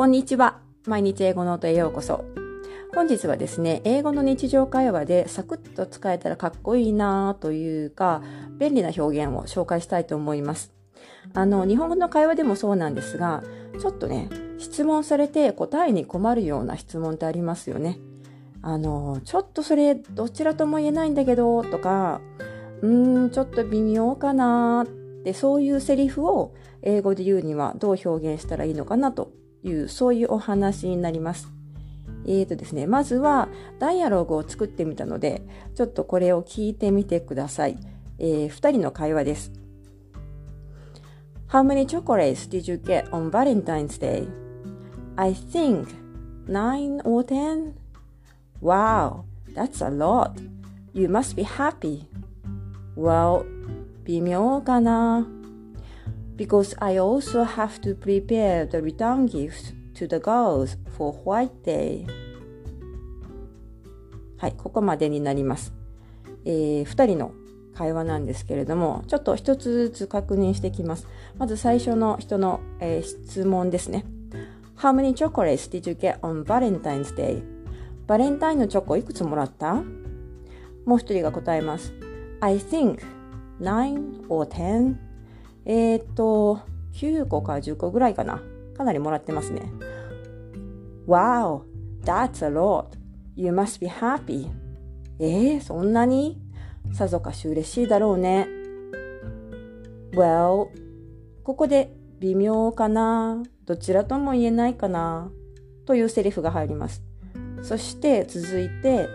こんにちは。毎日英語ノートへようこそ。本日はですね、英語の日常会話でサクッと使えたらかっこいいなというか、便利な表現を紹介したいと思います。あの、日本語の会話でもそうなんですが、ちょっとね、質問されて答えに困るような質問ってありますよね。あの、ちょっとそれどちらとも言えないんだけど、とか、うーん、ちょっと微妙かなってそういうセリフを英語で言うにはどう表現したらいいのかなというそういうお話になります。えーとですね、まずはダイアログを作ってみたのでちょっとこれを聞いてみてください。えー、2人の会話です。How many chocolates did you get on Valentine's Day? I think nine or ten. Wow, that's a lot. You must be happy. Well, 微妙かな because I also have to prepare the return gift to the girls for White Day. はい、ここまでになります。えー、2人の会話なんですけれども、ちょっと一つずつ確認していきます。まず最初の人の、えー、質問ですね。How many chocolates did you get on Valentine's Day? バレンタインのチョコいくつもらったもう一人が答えます。I think nine or ten えー、っと、9個か10個ぐらいかな。かなりもらってますね。Wow, that's a lot. You must be happy. えー、そんなにさぞかし嬉しいだろうね。Well, ここで微妙かなどちらとも言えないかなというセリフが入ります。そして続いて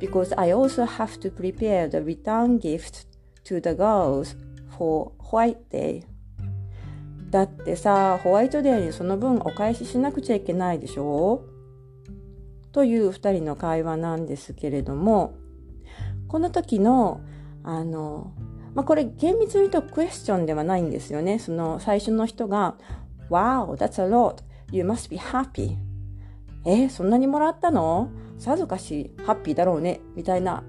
Because I also have to prepare the return gift to the girls for White Day だってさホワイトデーにその分お返ししなくちゃいけないでしょ？という2人の会話なんですけれどもこの時のあの、まあ、これ厳密に言うとクエスチョンではないんですよねその最初の人が Wow, that's a lot. You must be happy. えそんなにもらったの？さぞかしハッピーだろうねみたいな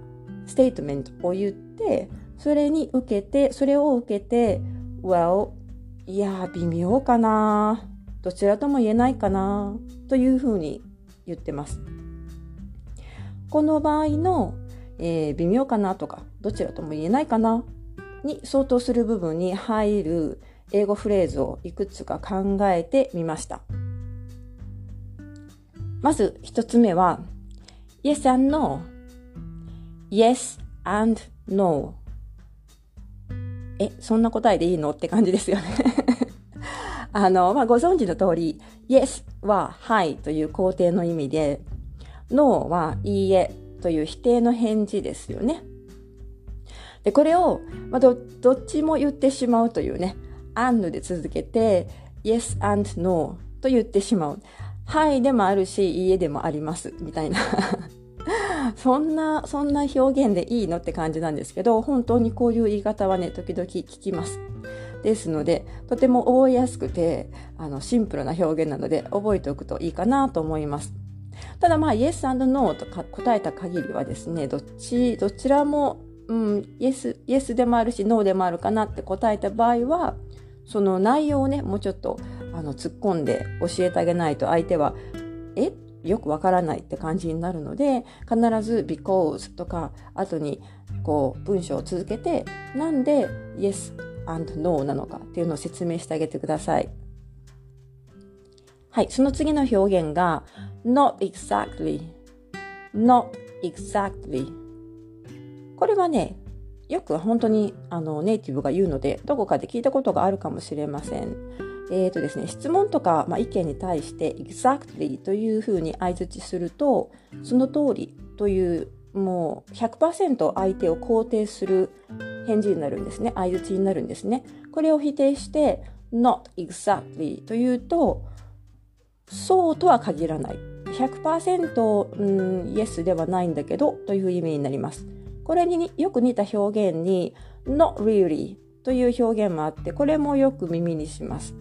ステートメントを言ってそれに受けて、それを受けて、well, いや、微妙かな。どちらとも言えないかな。というふうに言ってます。この場合の、えー、微妙かなとか、どちらとも言えないかなに相当する部分に入る英語フレーズをいくつか考えてみました。まず一つ目は、Yes and No。Yes and No。え、そんな答えでいいの？って感じですよね あの、まあ、ご存知の通り、yes ははいという肯定の意味で、no はいいえという否定の返事ですよね。で、これを、まあ、ど、どっちも言ってしまうというね、and で続けて、yes and no と言ってしまう。はいでもあるし、いいえでもあります、みたいなそんな、そんな表現でいいのって感じなんですけど、本当にこういう言い方はね、時々聞きます。ですので、とても覚えやすくて、あの、シンプルな表現なので、覚えておくといいかなと思います。ただまあ、Yes and No と答えた限りはですね、どっち、どちらも、うん、Yes、Yes でもあるし、No でもあるかなって答えた場合は、その内容をね、もうちょっと、あの、突っ込んで教えてあげないと相手は、え？っよくわからないって感じになるので必ず because とか後にこう文章を続けてなんで yes and no なのかっていうのを説明してあげてください。はい、その次の表現が not exactly not exactly これはねよく本当にあのネイティブが言うのでどこかで聞いたことがあるかもしれません。えーとですね、質問とか、まあ、意見に対して exactly というふうに相づちするとその通りというもう100%相手を肯定する返事になるんですね。相づちになるんですね。これを否定して not exactly というとそうとは限らない。100%、うん、Yes ではないんだけどという意味になります。これによく似た表現に not really という表現もあってこれもよく耳にします。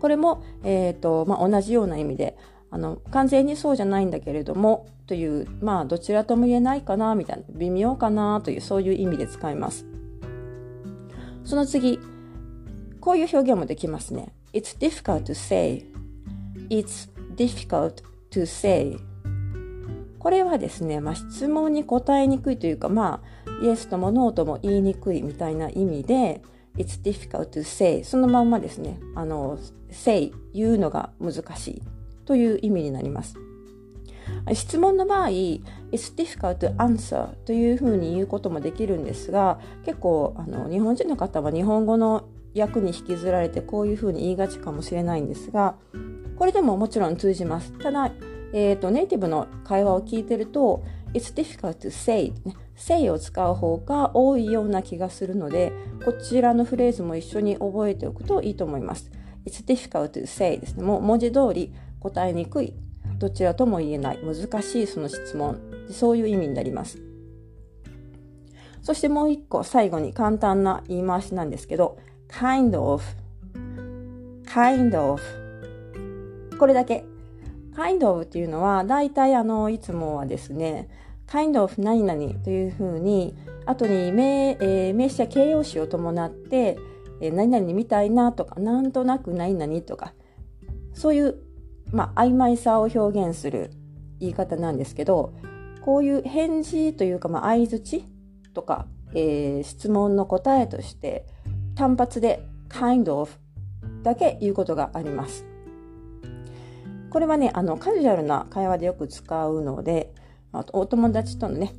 これも、えーとまあ、同じような意味であの完全にそうじゃないんだけれどもというまあどちらとも言えないかなみたいな微妙かなというそういう意味で使います。その次こういう表現もできますね。It's difficult to say. It's difficult to say. これはですね、まあ、質問に答えにくいというか、まあ、イエスともノーとも言いにくいみたいな意味で、It's difficult to say そのまんまですね、あの、say 言うのが難しいという意味になります。質問の場合、It's difficult to answer というふうに言うこともできるんですが、結構あの日本人の方は日本語の役に引きずられてこういうふうに言いがちかもしれないんですが、これでももちろん通じます。ただ、えーと、ネイティブの会話を聞いてると、It's difficult to say、say を使う方が多いような気がするので、こちらのフレーズも一緒に覚えておくといいと思います。It's difficult to say ですね。もう文字通り答えにくい。どちらとも言えない。難しいその質問。そういう意味になります。そしてもう一個最後に簡単な言い回しなんですけど、kind of, kind of これだけ。kind of っていうのは、大体あの、いつもはですね、kind of 何々というふうに、後に名,、えー、名詞や形容詞を伴って、えー、何々みたいなとか、なんとなく何々とか、そういう、まあ、曖昧さを表現する言い方なんですけど、こういう返事というか、ま、相づちとか、えー、質問の答えとして、単発で kind of だけ言うことがあります。これはね、あの、カジュアルな会話でよく使うので、あお友達とのね、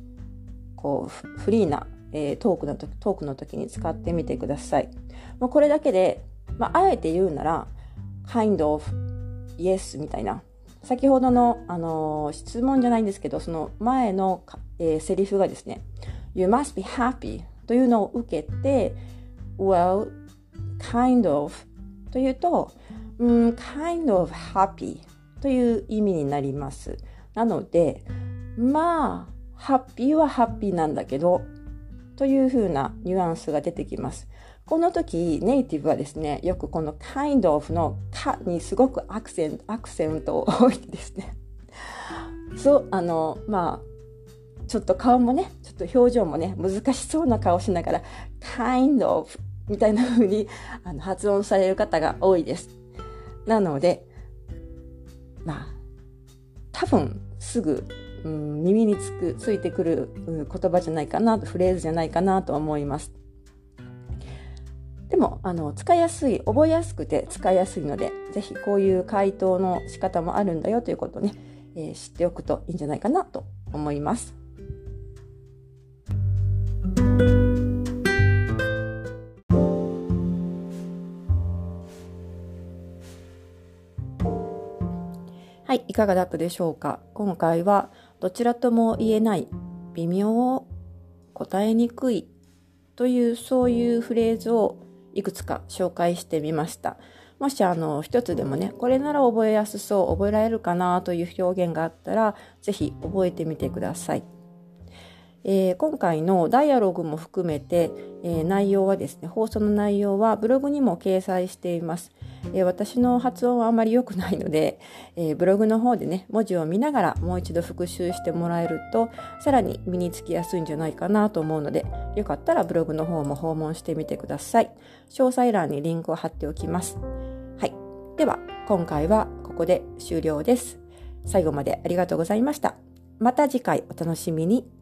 こう、フリーな、えー、トークの時、トークの時に使ってみてください。まあ、これだけで、まあ、あえて言うなら、kind of, yes みたいな。先ほどの、あのー、質問じゃないんですけど、その前の、えー、セリフがですね、You must be happy というのを受けて、Well, kind of というと、うん、kind of happy という意味になります。なので、まあ、ハッピーはハッピーなんだけど、というふうなニュアンスが出てきます。この時、ネイティブはですね、よくこの kind of のかにすごくアクセント、アクセントを置いてですね、そう、あの、まあ、ちょっと顔もね、ちょっと表情もね、難しそうな顔しながら、kind of みたいな風にあの発音される方が多いです。なので、まあ、多分すぐ、うん、耳につく、ついてくる、言葉じゃないかなと、フレーズじゃないかなと思います。でも、あの、使いやすい、覚えやすくて使いやすいので、ぜひこういう回答の仕方もあるんだよということをね、えー、知っておくといいんじゃないかなと思います。はい、いかがだったでしょうか？今回はどちらとも言えない、微妙を、答えにくいというそういうフレーズをいくつか紹介してみました。もしあの一つでもね、これなら覚えやすそう、覚えられるかなという表現があったら、是非覚えてみてください。えー、今回のダイアログも含めて、えー、内容はですね、放送の内容はブログにも掲載しています。えー、私の発音はあまり良くないので、えブログの方でね、文字を見ながらもう一度復習してもらえると、さらに身につきやすいんじゃないかなと思うので、よかったらブログの方も訪問してみてください。詳細欄にリンクを貼っておきます。はい。では、今回はここで終了です。最後までありがとうございました。また次回お楽しみに。